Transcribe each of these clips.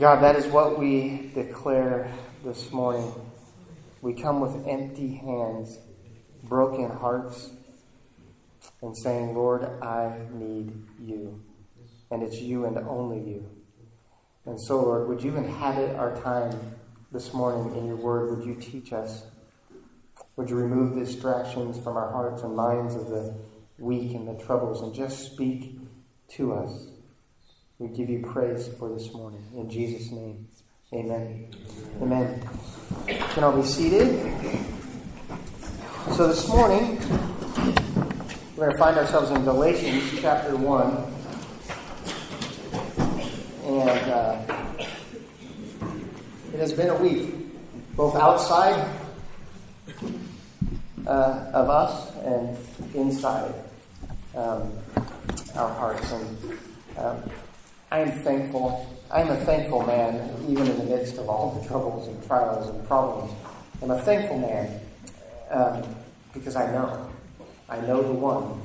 God, that is what we declare this morning. We come with empty hands, broken hearts, and saying, Lord, I need you. And it's you and only you. And so, Lord, would you inhabit our time this morning in your word? Would you teach us? Would you remove distractions from our hearts and minds of the week and the troubles and just speak to us? We give you praise for this morning. In Jesus' name, amen. Amen. Can all be seated? So this morning, we're going to find ourselves in Galatians chapter 1. And uh, it has been a week, both outside uh, of us and inside um, our hearts. And um, I am thankful. I am a thankful man, even in the midst of all the troubles and trials and problems. I'm a thankful man um, because I know. I know the one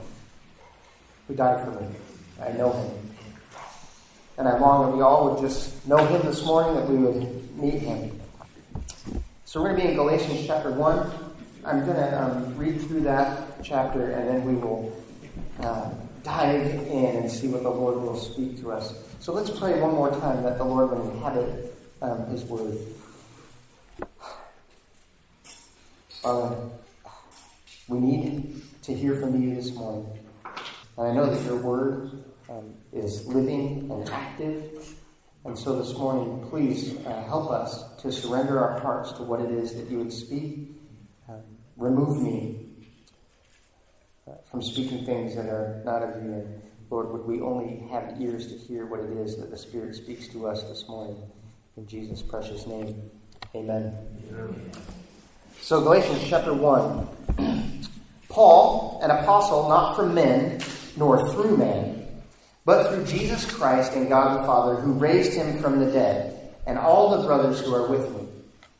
who died for me. I know him. And I long that we all would just know him this morning, that we would meet him. So we're going to be in Galatians chapter 1. I'm going to um, read through that chapter and then we will uh, dive in and see what the Lord will speak to us. So let's pray one more time that the Lord will inhabit um, His Word. We need to hear from you this morning. And I know that your Word um, is living and active. And so this morning, please uh, help us to surrender our hearts to what it is that you would speak. Um, remove me uh, from speaking things that are not of you. Lord, would we only have ears to hear what it is that the Spirit speaks to us this morning? In Jesus' precious name, amen. So, Galatians chapter 1. Paul, an apostle not from men, nor through men, but through Jesus Christ and God the Father, who raised him from the dead, and all the brothers who are with me.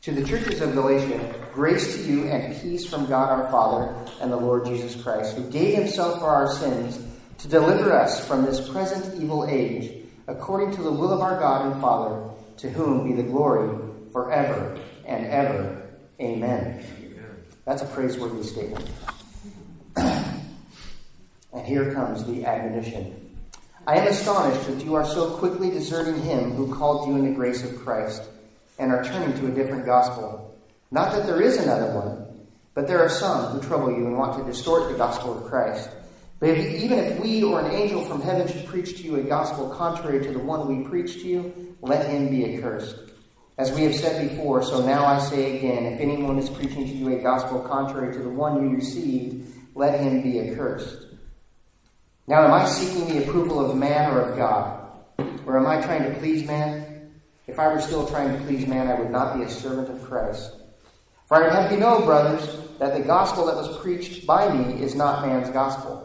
To the churches of Galatia, grace to you and peace from God our Father and the Lord Jesus Christ, who gave himself for our sins to deliver us from this present evil age, according to the will of our God and Father, to whom be the glory forever and ever. Amen. That's a praiseworthy statement. and here comes the admonition. I am astonished that you are so quickly deserting him who called you in the grace of Christ and are turning to a different gospel. Not that there is another one, but there are some who trouble you and want to distort the gospel of Christ. Even if we or an angel from heaven should preach to you a gospel contrary to the one we preach to you, let him be accursed. As we have said before, so now I say again, if anyone is preaching to you a gospel contrary to the one you received, let him be accursed. Now, am I seeking the approval of man or of God? Or am I trying to please man? If I were still trying to please man, I would not be a servant of Christ. For I would have you know, brothers, that the gospel that was preached by me is not man's gospel.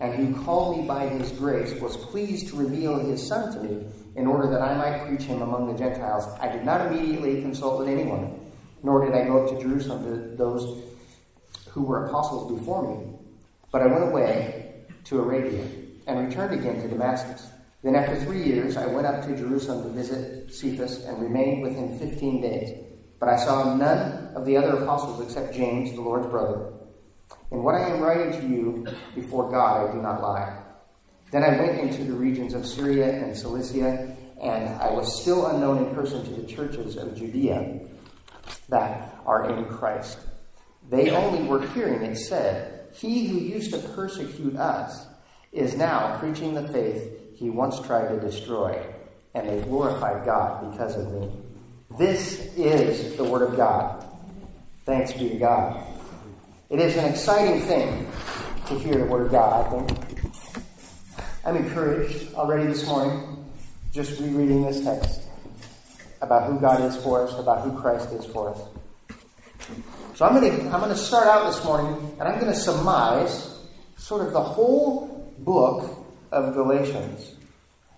and who called me by his grace, was pleased to reveal his Son to me, in order that I might preach him among the Gentiles. I did not immediately consult with anyone, nor did I go up to Jerusalem to those who were apostles before me. But I went away to Arabia and returned again to Damascus. Then after three years, I went up to Jerusalem to visit Cephas and remained with him fifteen days. But I saw none of the other apostles except James, the Lord's brother. In what I am writing to you before God, I do not lie. Then I went into the regions of Syria and Cilicia, and I was still unknown in person to the churches of Judea that are in Christ. They only were hearing it said, He who used to persecute us is now preaching the faith he once tried to destroy, and they glorified God because of me. This is the Word of God. Thanks be to God. It is an exciting thing to hear the Word of God, I think. I'm encouraged already this morning, just rereading this text, about who God is for us, about who Christ is for us. So I'm going to I'm going to start out this morning and I'm going to surmise sort of the whole book of Galatians.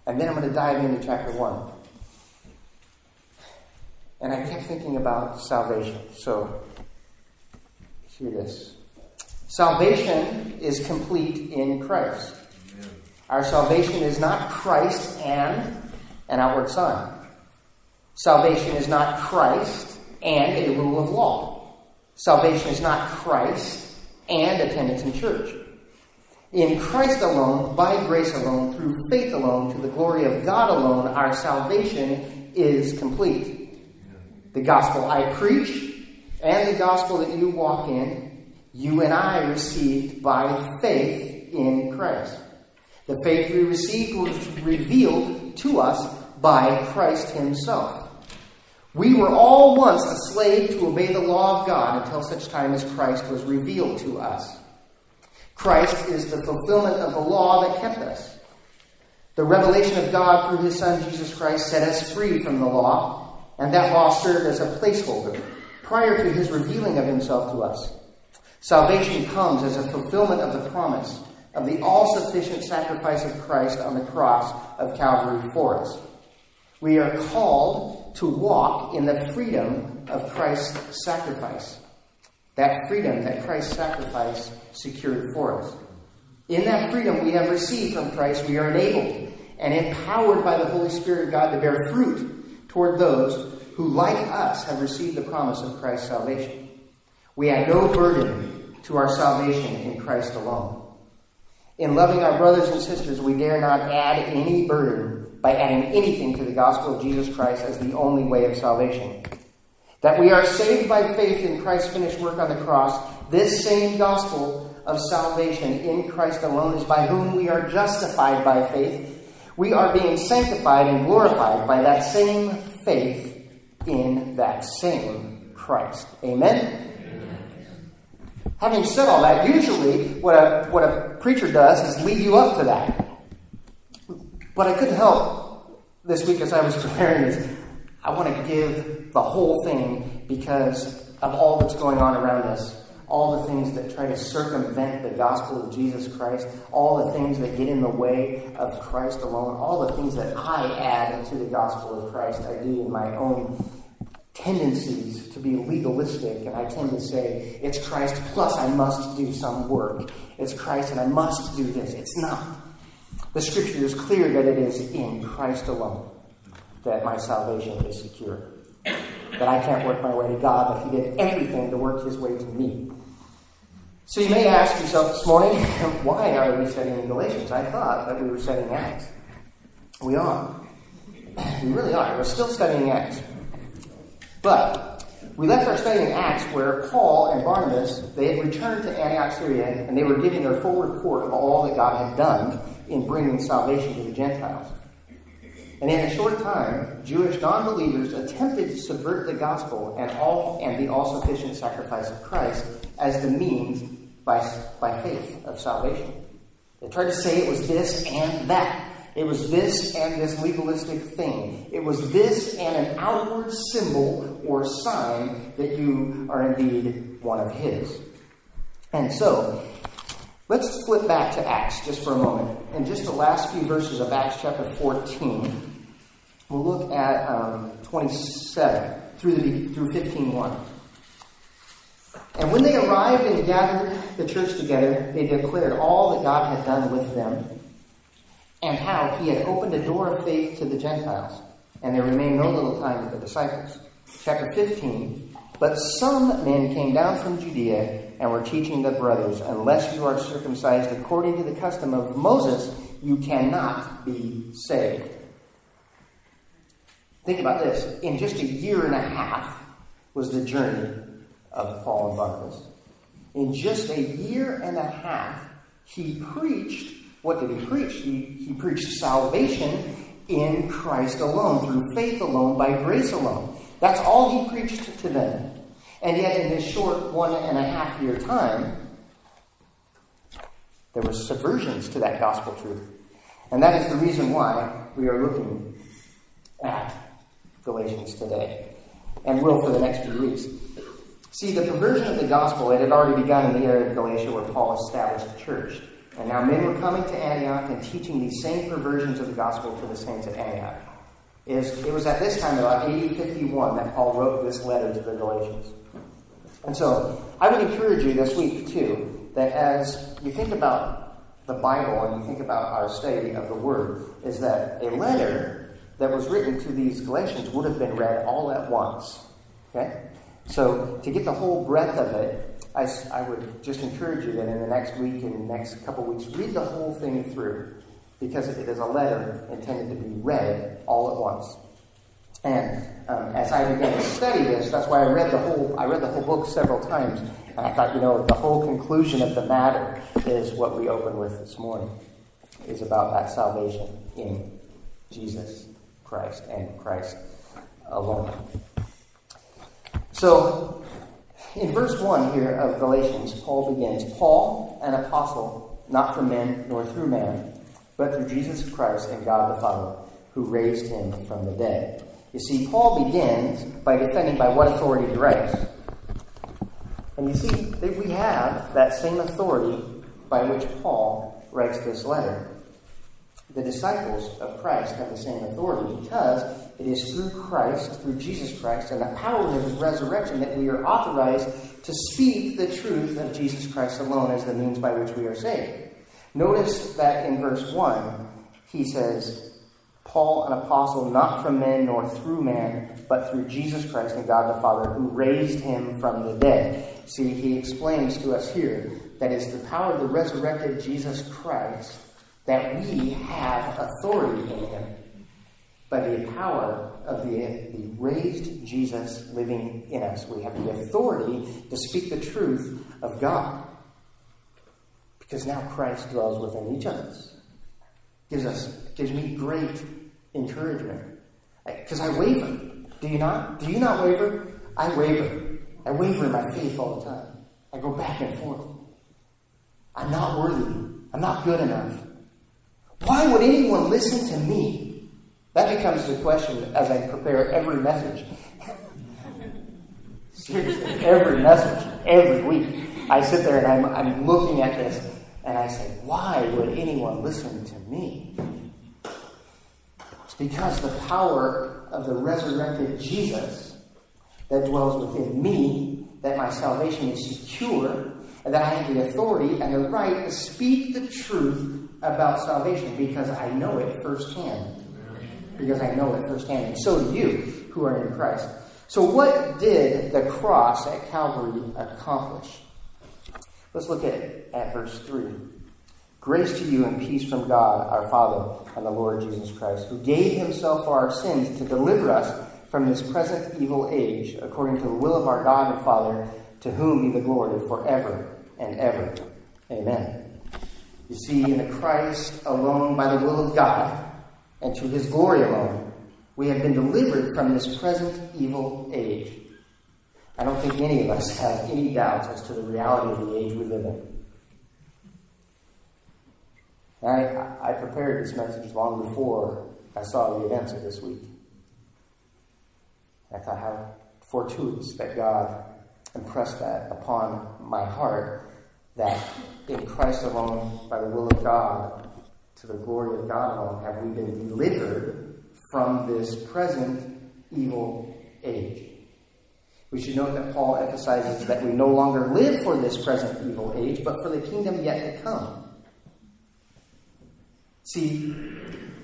And then I'm going to dive into chapter 1. And I kept thinking about salvation. So hear this. Salvation is complete in Christ. Our salvation is not Christ and an outward sign. Salvation is not Christ and a rule of law. Salvation is not Christ and attendance in church. In Christ alone, by grace alone, through faith alone, to the glory of God alone, our salvation is complete. The gospel I preach and the gospel that you walk in, you and I received by faith in Christ. The faith we received was revealed to us by Christ Himself. We were all once a slave to obey the law of God until such time as Christ was revealed to us. Christ is the fulfillment of the law that kept us. The revelation of God through His Son Jesus Christ set us free from the law, and that law served as a placeholder prior to His revealing of Himself to us. Salvation comes as a fulfillment of the promise of the all sufficient sacrifice of Christ on the cross of Calvary for us. We are called to walk in the freedom of Christ's sacrifice. That freedom that Christ's sacrifice secured for us. In that freedom we have received from Christ, we are enabled and empowered by the Holy Spirit of God to bear fruit toward those who, like us, have received the promise of Christ's salvation. We have no burden to our salvation in Christ alone. In loving our brothers and sisters, we dare not add any burden by adding anything to the gospel of Jesus Christ as the only way of salvation. That we are saved by faith in Christ's finished work on the cross, this same gospel of salvation in Christ alone is by whom we are justified by faith. We are being sanctified and glorified by that same faith in that same Christ. Amen? Having said all that, usually what a, what a preacher does is lead you up to that. But I couldn't help this week as I was preparing this. I want to give the whole thing because of all that's going on around us. All the things that try to circumvent the gospel of Jesus Christ, all the things that get in the way of Christ alone, all the things that I add to the gospel of Christ, I do in my own tendencies to be legalistic, and I tend to say, it's Christ plus I must do some work. It's Christ and I must do this. It's not. The scripture is clear that it is in Christ alone that my salvation is secure. That I can't work my way to God, but He did everything to work His way to me. So you may ask yourself this morning, why are we studying Galatians? I thought that we were studying Acts. We are. We really are. We're still studying Acts. But we left our study in Acts where Paul and Barnabas, they had returned to Antioch, Syria, and they were giving their full report of all that God had done in bringing salvation to the Gentiles. And in a short time, Jewish non-believers attempted to subvert the gospel and all and the all-sufficient sacrifice of Christ as the means by, by faith of salvation. They tried to say it was this and that. It was this and this legalistic thing. It was this and an outward symbol or sign that you are indeed one of His. And so, let's flip back to Acts just for a moment. And just the last few verses of Acts chapter 14, we'll look at um, 27 through, the, through 15.1. And when they arrived and gathered the church together, they declared all that God had done with them and how he had opened a door of faith to the Gentiles. And there remained no little time with the disciples. Chapter 15 But some men came down from Judea and were teaching the brothers, Unless you are circumcised according to the custom of Moses, you cannot be saved. Think about this. In just a year and a half was the journey of Paul and Barnabas. In just a year and a half, he preached what did he preach? He, he preached salvation in Christ alone, through faith alone, by grace alone. That's all he preached to them. And yet, in this short one and a half year time, there were subversions to that gospel truth. And that is the reason why we are looking at Galatians today, and will for the next few weeks. See, the perversion of the gospel, it had already begun in the area of Galatia where Paul established the church. And now men were coming to Antioch and teaching these same perversions of the gospel to the saints at Antioch. It was, it was at this time, about AD 51, that Paul wrote this letter to the Galatians. And so, I would encourage you this week, too, that as you think about the Bible and you think about our study of the Word, is that a letter that was written to these Galatians would have been read all at once. Okay? So, to get the whole breadth of it, I, I would just encourage you that in the next week and the next couple weeks, read the whole thing through because it is a letter intended to be read all at once. And um, as I began to study this, that's why I read the whole. I read the whole book several times, and I thought, you know, the whole conclusion of the matter is what we open with this morning, is about that salvation in Jesus Christ and Christ alone. So, in verse 1 here of Galatians, Paul begins Paul, an apostle, not from men nor through man, but through Jesus Christ and God the Father, who raised him from the dead. You see, Paul begins by defending by what authority he writes. And you see that we have that same authority by which Paul writes this letter. The disciples of Christ have the same authority because it is through Christ, through Jesus Christ, and the power of his resurrection that we are authorized to speak the truth of Jesus Christ alone as the means by which we are saved. Notice that in verse 1, he says, Paul, an apostle, not from men nor through man, but through Jesus Christ and God the Father, who raised him from the dead. See, he explains to us here that it's the power of the resurrected Jesus Christ that we have authority in him by the power of the, the raised Jesus living in us. We have the authority to speak the truth of God because now Christ dwells within each of us. Gives us gives me great encouragement because I waver. Do you not? Do you not waver? I waver. I waver in my faith all the time. I go back and forth. I'm not worthy. I'm not good enough. Why would anyone listen to me? That becomes the question as I prepare every message. Seriously, every message, every week. I sit there and I'm, I'm looking at this and I say, why would anyone listen to me? It's because the power of the resurrected Jesus that dwells within me, that my salvation is secure, and that I have the authority and the right to speak the truth about salvation because I know it firsthand. Because I know it firsthand. And so do you who are in Christ. So, what did the cross at Calvary accomplish? Let's look at, at verse 3. Grace to you and peace from God, our Father, and the Lord Jesus Christ, who gave himself for our sins to deliver us from this present evil age, according to the will of our God and Father, to whom be the glory forever and ever. Amen. You see, in the Christ alone, by the will of God, and to his glory alone, we have been delivered from this present evil age. I don't think any of us have any doubts as to the reality of the age we live in. I, I prepared this message long before I saw the events of this week. I thought how fortuitous that God impressed that upon my heart that in Christ alone, by the will of God, to the glory of God alone, have we been delivered from this present evil age. We should note that Paul emphasizes that we no longer live for this present evil age, but for the kingdom yet to come. See,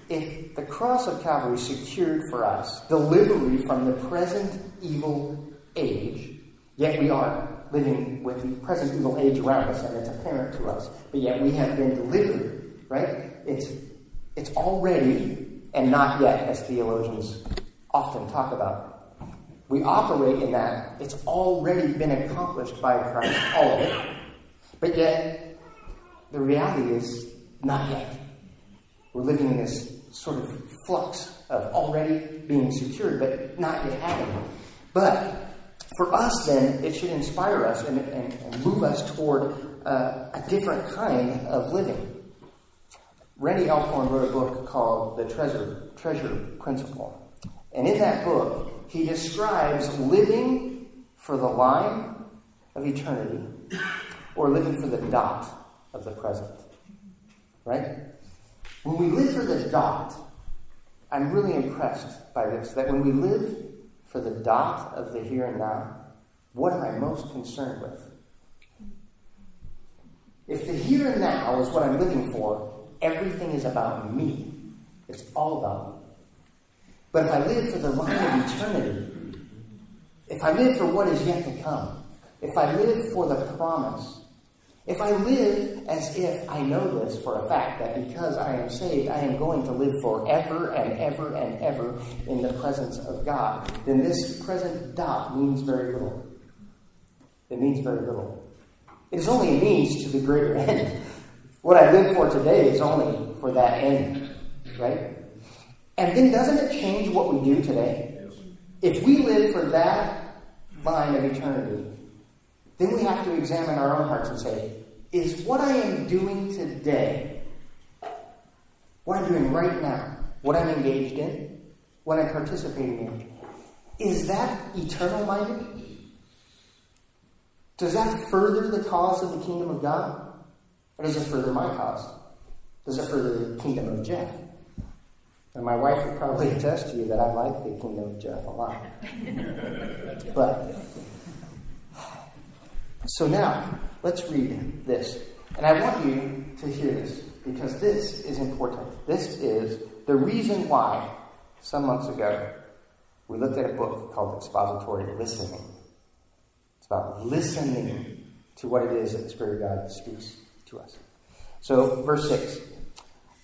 if the cross of Calvary secured for us delivery from the present evil age, yet we are living with the present evil age around us, and it's apparent to us. But yet we have been delivered, right? It's, it's already and not yet, as theologians often talk about. We operate in that. It's already been accomplished by Christ, all of it. But yet, the reality is not yet. We're living in this sort of flux of already being secured, but not yet having. But for us, then, it should inspire us and, and, move us toward uh, a different kind of living. Randy Alcorn wrote a book called The Treasure, Treasure Principle. And in that book, he describes living for the line of eternity or living for the dot of the present. Right? When we live for the dot, I'm really impressed by this that when we live for the dot of the here and now, what am I most concerned with? If the here and now is what I'm living for, everything is about me. It's all about me. But if I live for the line of eternity, if I live for what is yet to come, if I live for the promise, if I live as if I know this for a fact, that because I am saved, I am going to live forever and ever and ever in the presence of God, then this present dot means very little. It means very little. It is only a means to the greater end. What I live for today is only for that end, right? And then doesn't it change what we do today? If we live for that line of eternity, then we have to examine our own hearts and say, is what I am doing today, what I'm doing right now, what I'm engaged in, what I'm participating in, is that eternal minded? Does that further the cause of the kingdom of God? Or does it further my cause? Does it further the kingdom of Jeff? And my wife would probably attest to you that I like the kingdom of Jeff a lot. but, so now, let's read this. And I want you to hear this because this is important. This is the reason why some months ago we looked at a book called Expository Listening It's about listening to what it is that the Spirit of God speaks to us. So, verse 6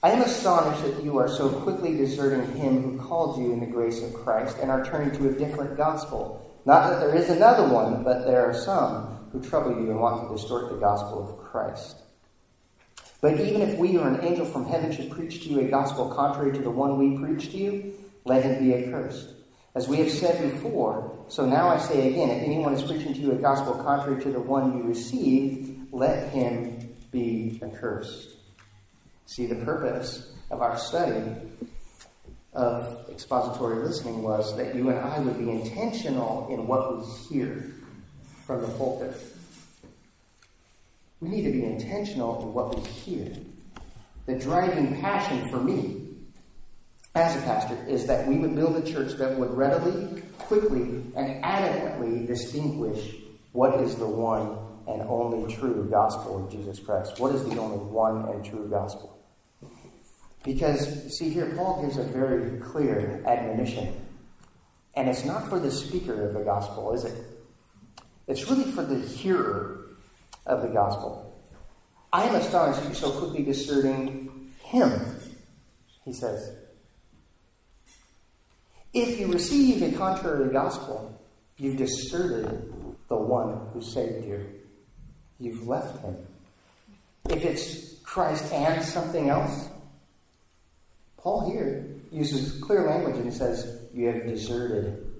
I am astonished that you are so quickly deserting him who called you in the grace of Christ and are turning to a different gospel. Not that there is another one, but there are some who trouble you and want to distort the gospel of Christ. But even if we or an angel from heaven should preach to you a gospel contrary to the one we preach to you, let him be accursed. As we have said before, so now I say again, if anyone is preaching to you a gospel contrary to the one you received, let him be accursed. See, the purpose of our study of expository listening was that you and I would be intentional in what we hear from the pulpit. We need to be intentional in what we hear. The driving passion for me as a pastor is that we would build a church that would readily, quickly, and adequately distinguish what is the one and only true gospel of Jesus Christ. What is the only one and true gospel? Because, see here, Paul gives a very clear admonition. And it's not for the speaker of the gospel, is it? It's really for the hearer of the gospel. I am astonished you're so quickly discerning him, he says. If you receive a contrary gospel, you've deserted the one who saved you. You've left him. If it's Christ and something else, Paul here uses clear language and says, You have deserted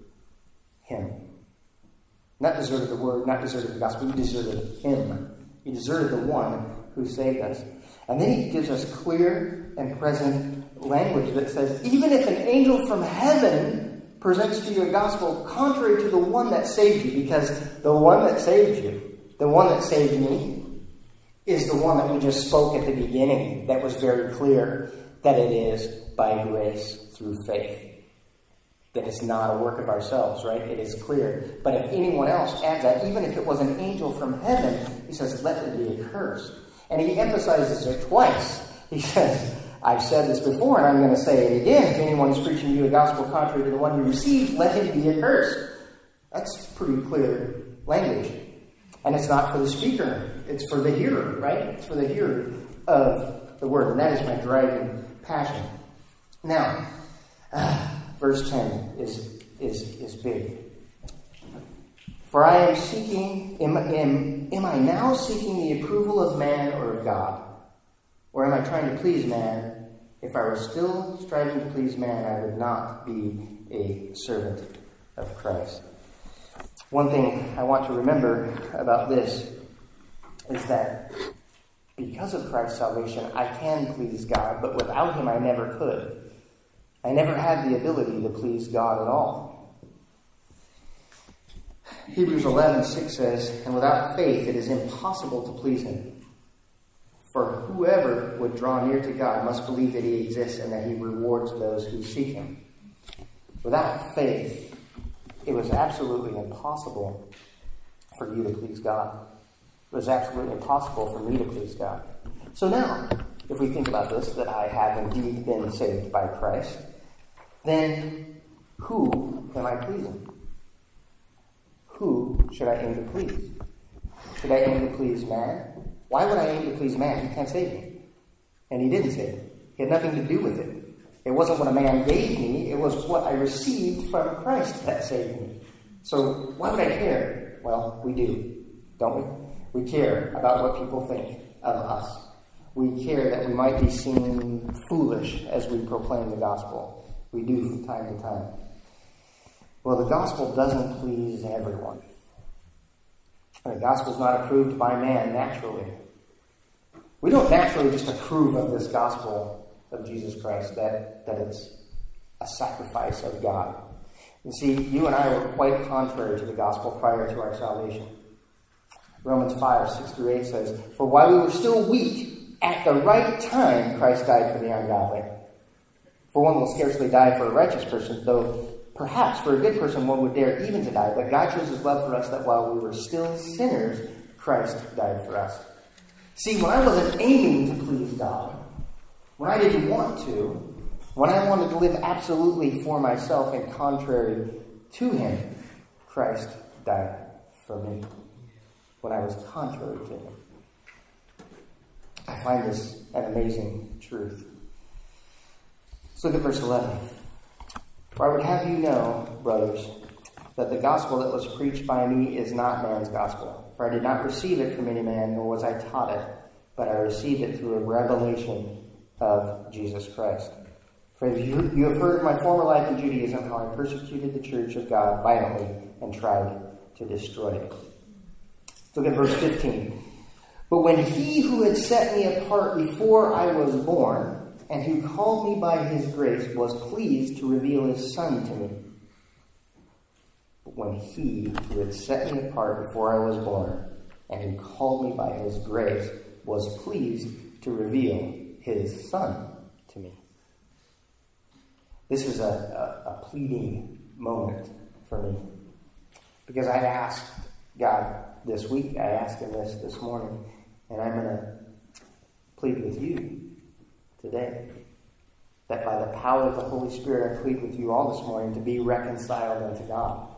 him. Not deserted the word, not deserted the gospel, you deserted him. You deserted the one who saved us. And then he gives us clear and present language that says, even if an angel from heaven presents to you a gospel contrary to the one that saved you, because the one that saved you, the one that saved me, is the one that we just spoke at the beginning that was very clear that it is by grace through faith. That it's not a work of ourselves, right? It is clear. But if anyone else adds that, even if it was an angel from heaven, he says, let it be accursed. And he emphasizes it twice. He says, I've said this before, and I'm going to say it again. If anyone is preaching you a gospel contrary to the one you received, let him be accursed. That's pretty clear language. And it's not for the speaker, it's for the hearer, right? It's for the hearer of the word. And that is my driving passion. Now, uh, verse 10 is, is, is big. For I am seeking, am, am, am I now seeking the approval of man or of God? Or am I trying to please man? If I were still striving to please man, I would not be a servant of Christ. One thing I want to remember about this is that because of Christ's salvation, I can please God, but without Him, I never could. I never had the ability to please God at all. Hebrews 11, 6 says, And without faith it is impossible to please him. For whoever would draw near to God must believe that he exists and that he rewards those who seek him. Without faith, it was absolutely impossible for you to please God. It was absolutely impossible for me to please God. So now, if we think about this, that I have indeed been saved by Christ, then who am I pleasing? Who should I aim to please? Should I aim to please man? Why would I aim to please man? He can't save me. And he didn't save me. He had nothing to do with it. It wasn't what a man gave me, it was what I received from Christ that saved me. So why would I care? Well, we do, don't we? We care about what people think of us. We care that we might be seen foolish as we proclaim the gospel. We do from time to time. Well, the gospel doesn't please everyone. The gospel is not approved by man naturally. We don't naturally just approve of this gospel of Jesus Christ, that, that it's a sacrifice of God. You see, you and I were quite contrary to the gospel prior to our salvation. Romans 5, 6 through 8 says, For while we were still weak, at the right time Christ died for the ungodly. For one will scarcely die for a righteous person, though perhaps for a good person one would dare even to die. But God shows his love for us that while we were still sinners, Christ died for us. See, when I wasn't aiming to please God, when I didn't want to, when I wanted to live absolutely for myself and contrary to Him, Christ died for me. When I was contrary to Him. I find this an amazing truth. Look at verse 11. For I would have you know, brothers, that the gospel that was preached by me is not man's gospel. For I did not receive it from any man, nor was I taught it, but I received it through a revelation of Jesus Christ. For you, you have heard of my former life in Judaism, how I persecuted the church of God violently and tried to destroy it. Look at verse 15. But when he who had set me apart before I was born, and who called me by his grace, was pleased to reveal his Son to me. But when he who had set me apart before I was born and who called me by his grace was pleased to reveal his Son to me. This was a, a, a pleading moment for me. Because I asked God this week, I asked him this this morning, and I'm going to plead with you today that by the power of the Holy Spirit, I plead with you all this morning to be reconciled unto God.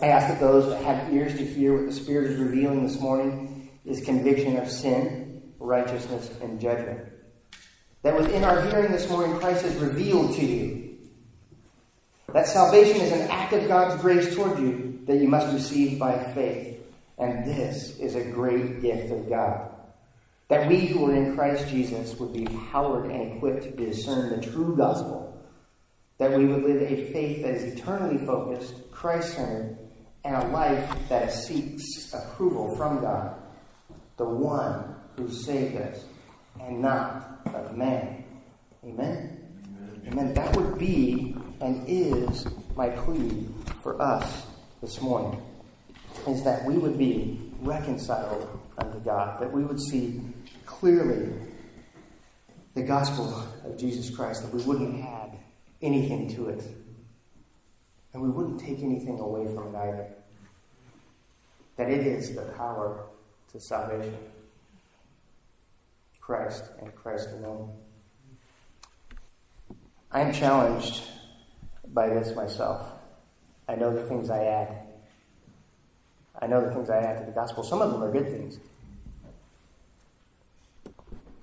I ask that those that have ears to hear what the Spirit is revealing this morning is conviction of sin, righteousness, and judgment. That within our hearing this morning, Christ has revealed to you that salvation is an act of God's grace toward you that you must receive by faith. And this is a great gift of God. That we who are in Christ Jesus would be empowered and equipped to discern the true gospel. That we would live a faith that is eternally focused, Christ centered, and a life that seeks approval from God, the one who saved us, and not of man. Amen? Amen. Amen. That would be and is my plea for us this morning, is that we would be reconciled unto God, that we would see clearly the gospel of Jesus Christ, that we wouldn't add anything to it and we wouldn't take anything away from it either. That it is the power to salvation. Christ and Christ alone. I am challenged by this myself. I know the things I add. I know the things I add to the gospel. Some of them are good things.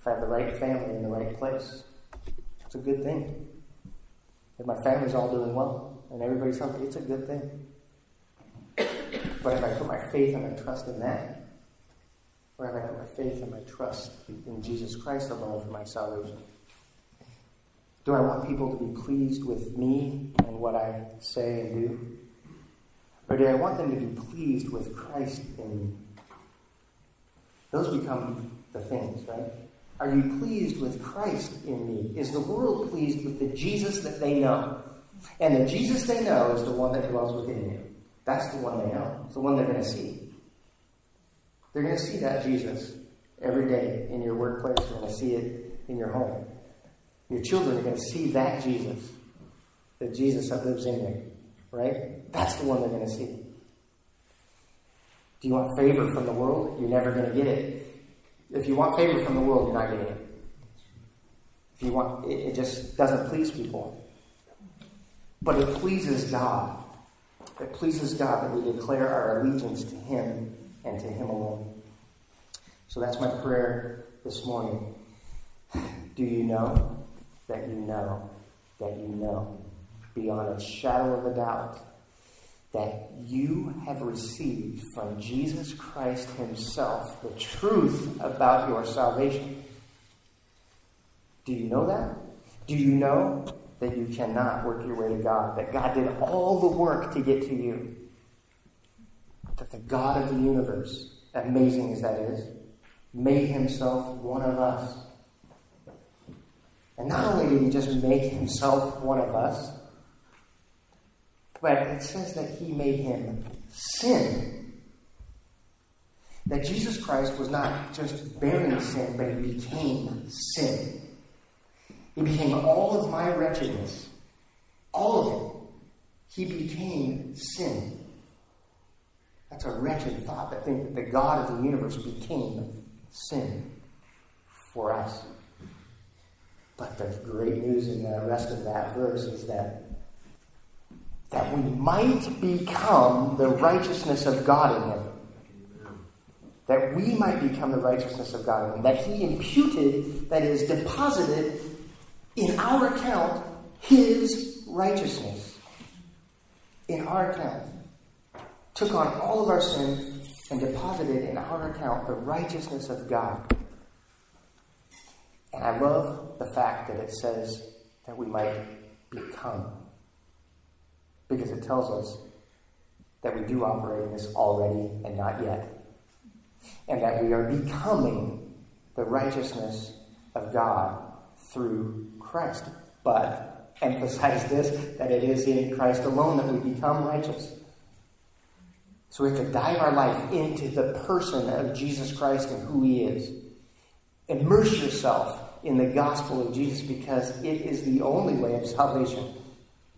I have the right family in the right place, it's a good thing. If my family's all doing well, and everybody's healthy, it's a good thing. But if I put my faith and my trust in that, or if I put my faith and my trust in Jesus Christ alone for my salvation, do I want people to be pleased with me and what I say and do? Or do I want them to be pleased with Christ in me? Those become the things, right? Are you pleased with Christ in me? Is the world pleased with the Jesus that they know? And the Jesus they know is the one that dwells within you. That's the one they know. It's the one they're going to see. They're going to see that Jesus every day in your workplace. They're going to see it in your home. Your children are going to see that Jesus, the Jesus that lives in you, right? That's the one they're going to see. Do you want favor from the world? You're never going to get it. If you want favor from the world, you're not getting it. If you want, it, it just doesn't please people. But it pleases God. It pleases God that we declare our allegiance to Him and to Him alone. So that's my prayer this morning. Do you know that you know that you know beyond a shadow of a doubt that you have received from Jesus Christ Himself the truth about your salvation? Do you know that? Do you know that you cannot work your way to God? That God did all the work to get to you? That the God of the universe, amazing as that is, made Himself one of us. And not only did He just make Himself one of us, but it says that He made Him sin. That Jesus Christ was not just bearing sin, but He became sin. He became all of my wretchedness, all of it. He became sin. That's a wretched thought to think that the God of the universe became sin for us. But the great news in the rest of that verse is that that we might become the righteousness of God in him. That we might become the righteousness of God in him. That he imputed, that is, deposited in our account his righteousness. In our account. Took on all of our sin and deposited in our account the righteousness of God. And I love the fact that it says that we might become. Because it tells us that we do operate in this already and not yet. And that we are becoming the righteousness of God through Christ. But emphasize this that it is in Christ alone that we become righteous. So we have to dive our life into the person of Jesus Christ and who he is. Immerse yourself in the gospel of Jesus because it is the only way of salvation.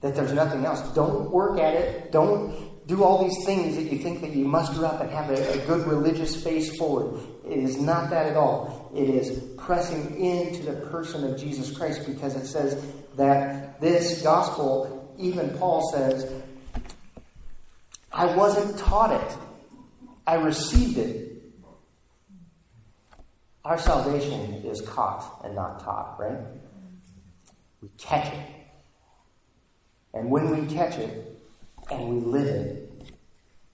That there's nothing else. Don't work at it. Don't do all these things that you think that you muster up and have a, a good religious face forward. It is not that at all. It is pressing into the person of Jesus Christ because it says that this gospel, even Paul says, I wasn't taught it, I received it. Our salvation is caught and not taught, right? We catch it. And when we catch it and we live it,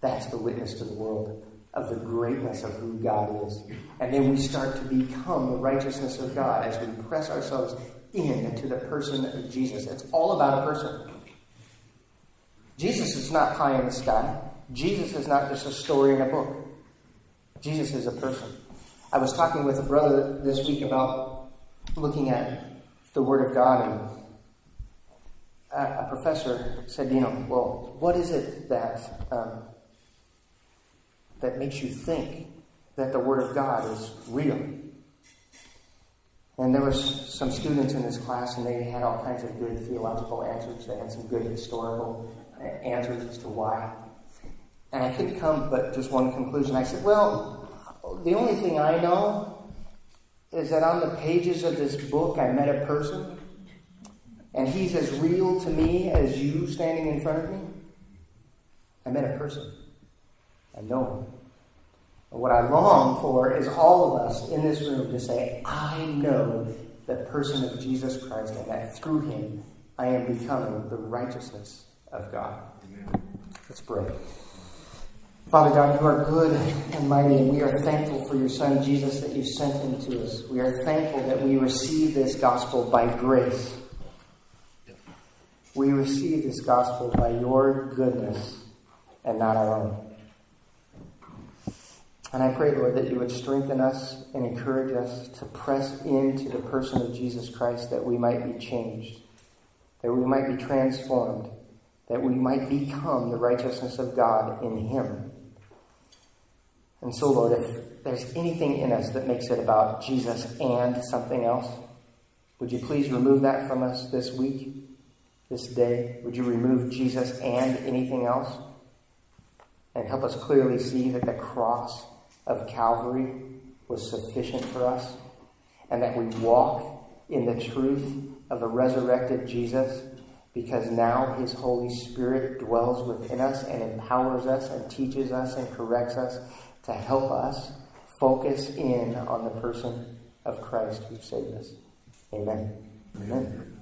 that's the witness to the world of the greatness of who God is. And then we start to become the righteousness of God as we press ourselves into the person of Jesus. It's all about a person. Jesus is not pie in the sky. Jesus is not just a story in a book. Jesus is a person. I was talking with a brother this week about looking at the Word of God, and a, professor said, "You know, well, what is it that um, that makes you think that the Word of God is real?" And there was some students in this class, and they had all kinds of good theological answers. They had some good historical answers as to why. And I couldn't come but just one conclusion. I said, well, the only thing I know is that on the pages of this book I met a person, and he's as real to me as you standing in front of me. I met a person. I know him. And what I long for is all of us in this room to say, I know the person of Jesus Christ, and that through him I am becoming the righteousness of God. Amen. Let's pray. Father God, you are good and mighty, and we are thankful for your Son Jesus that you sent him to us. We are thankful that we receive this gospel by grace. We receive this gospel by your goodness and not our own. And I pray, Lord, that you would strengthen us and encourage us to press into the person of Jesus Christ that we might be changed, that we might be transformed that we might become the righteousness of God in Him. And so, Lord, if there's anything in us that makes it about Jesus and something else, would you please remove that from us this week, this day? Would you remove Jesus and anything else? And help us clearly see that the cross of Calvary was sufficient for us, and that we walk in the truth of a resurrected Jesus because now His Holy Spirit dwells within us and empowers us and teaches us and corrects us to help us focus in on the person of Christ who saved us. Amen. Amen.